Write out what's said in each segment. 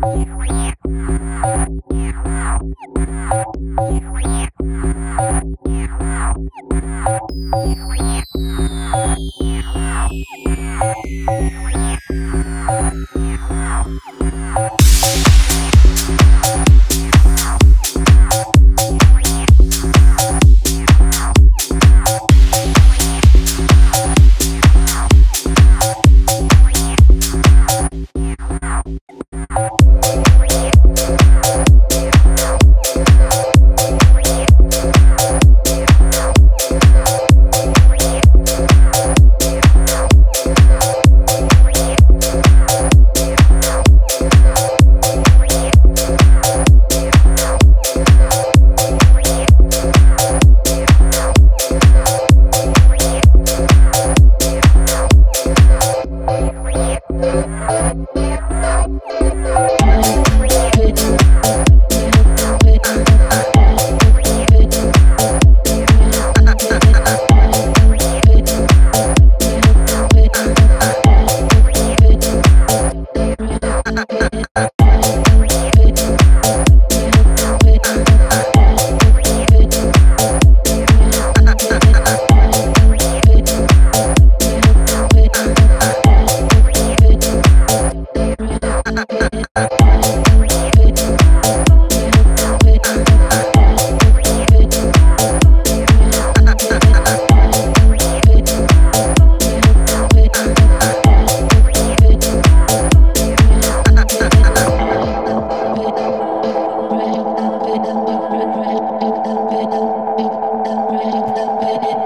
Break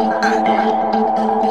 ah, ah.